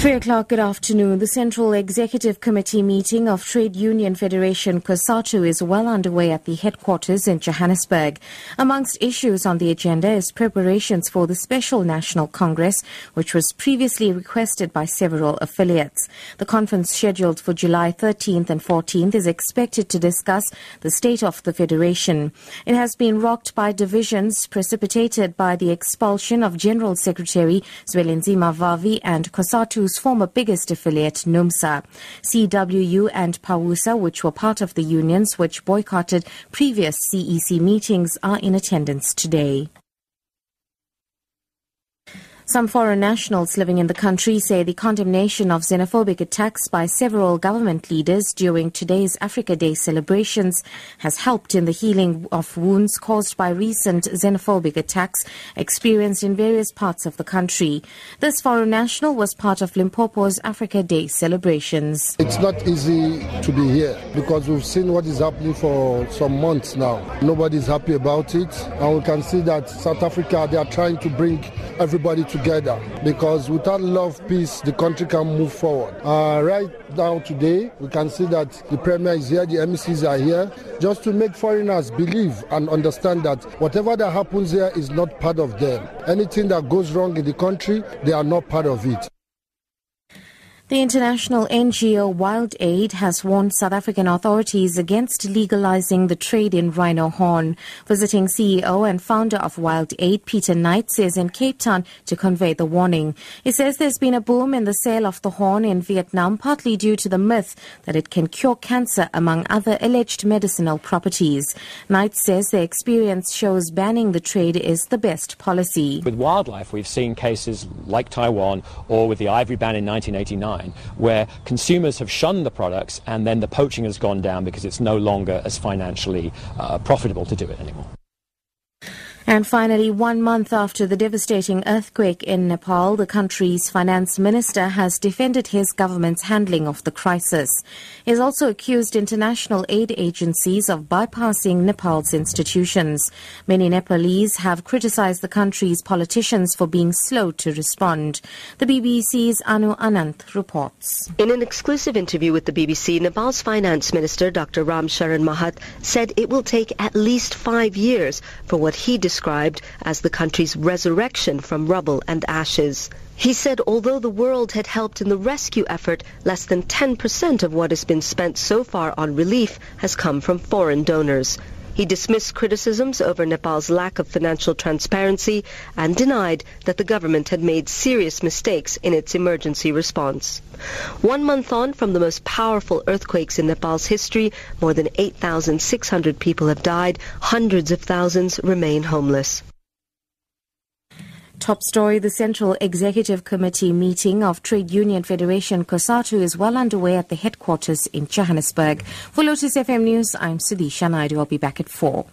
Three o'clock, good afternoon. The Central Executive Committee meeting of Trade Union Federation COSATU is well underway at the headquarters in Johannesburg. Amongst issues on the agenda is preparations for the Special National Congress, which was previously requested by several affiliates. The conference scheduled for July 13th and 14th is expected to discuss the state of the Federation. It has been rocked by divisions precipitated by the expulsion of General Secretary Zwelinzima Vavi and COSATU's former biggest affiliate, NUMSA. CWU and PAWUSA, which were part of the unions which boycotted previous CEC meetings, are in attendance today. Some foreign nationals living in the country say the condemnation of xenophobic attacks by several government leaders during today's Africa Day celebrations has helped in the healing of wounds caused by recent xenophobic attacks experienced in various parts of the country. This foreign national was part of Limpopo's Africa Day celebrations. It's not easy to be here because we've seen what is happening for some months now. Nobody's happy about it, and we can see that South Africa they are trying to bring everybody together together because without love, peace, the country can move forward. Uh, right now, today, we can see that the Premier is here, the MECs are here, just to make foreigners believe and understand that whatever that happens here is not part of them. Anything that goes wrong in the country, they are not part of it. The international NGO WildAid has warned South African authorities against legalizing the trade in rhino horn. Visiting CEO and founder of WildAid, Peter Knight, says in Cape Town to convey the warning. He says there's been a boom in the sale of the horn in Vietnam, partly due to the myth that it can cure cancer, among other alleged medicinal properties. Knight says the experience shows banning the trade is the best policy. With wildlife, we've seen cases like Taiwan or with the ivory ban in 1989 where consumers have shunned the products and then the poaching has gone down because it's no longer as financially uh, profitable to do it anymore. And finally, one month after the devastating earthquake in Nepal, the country's finance minister has defended his government's handling of the crisis. He has also accused international aid agencies of bypassing Nepal's institutions. Many Nepalese have criticized the country's politicians for being slow to respond. The BBC's Anu Anand reports. In an exclusive interview with the BBC, Nepal's finance minister, Dr. Ram Sharan Mahat, said it will take at least five years for what he described described as the country's resurrection from rubble and ashes. He said although the world had helped in the rescue effort, less than 10% of what has been spent so far on relief has come from foreign donors. He dismissed criticisms over Nepal's lack of financial transparency and denied that the government had made serious mistakes in its emergency response. One month on from the most powerful earthquakes in Nepal's history, more than 8,600 people have died, hundreds of thousands remain homeless. Top story The Central Executive Committee meeting of Trade Union Federation COSATU is well underway at the headquarters in Johannesburg. For Lotus FM News, I'm Sudisha Naidu. I'll be back at 4.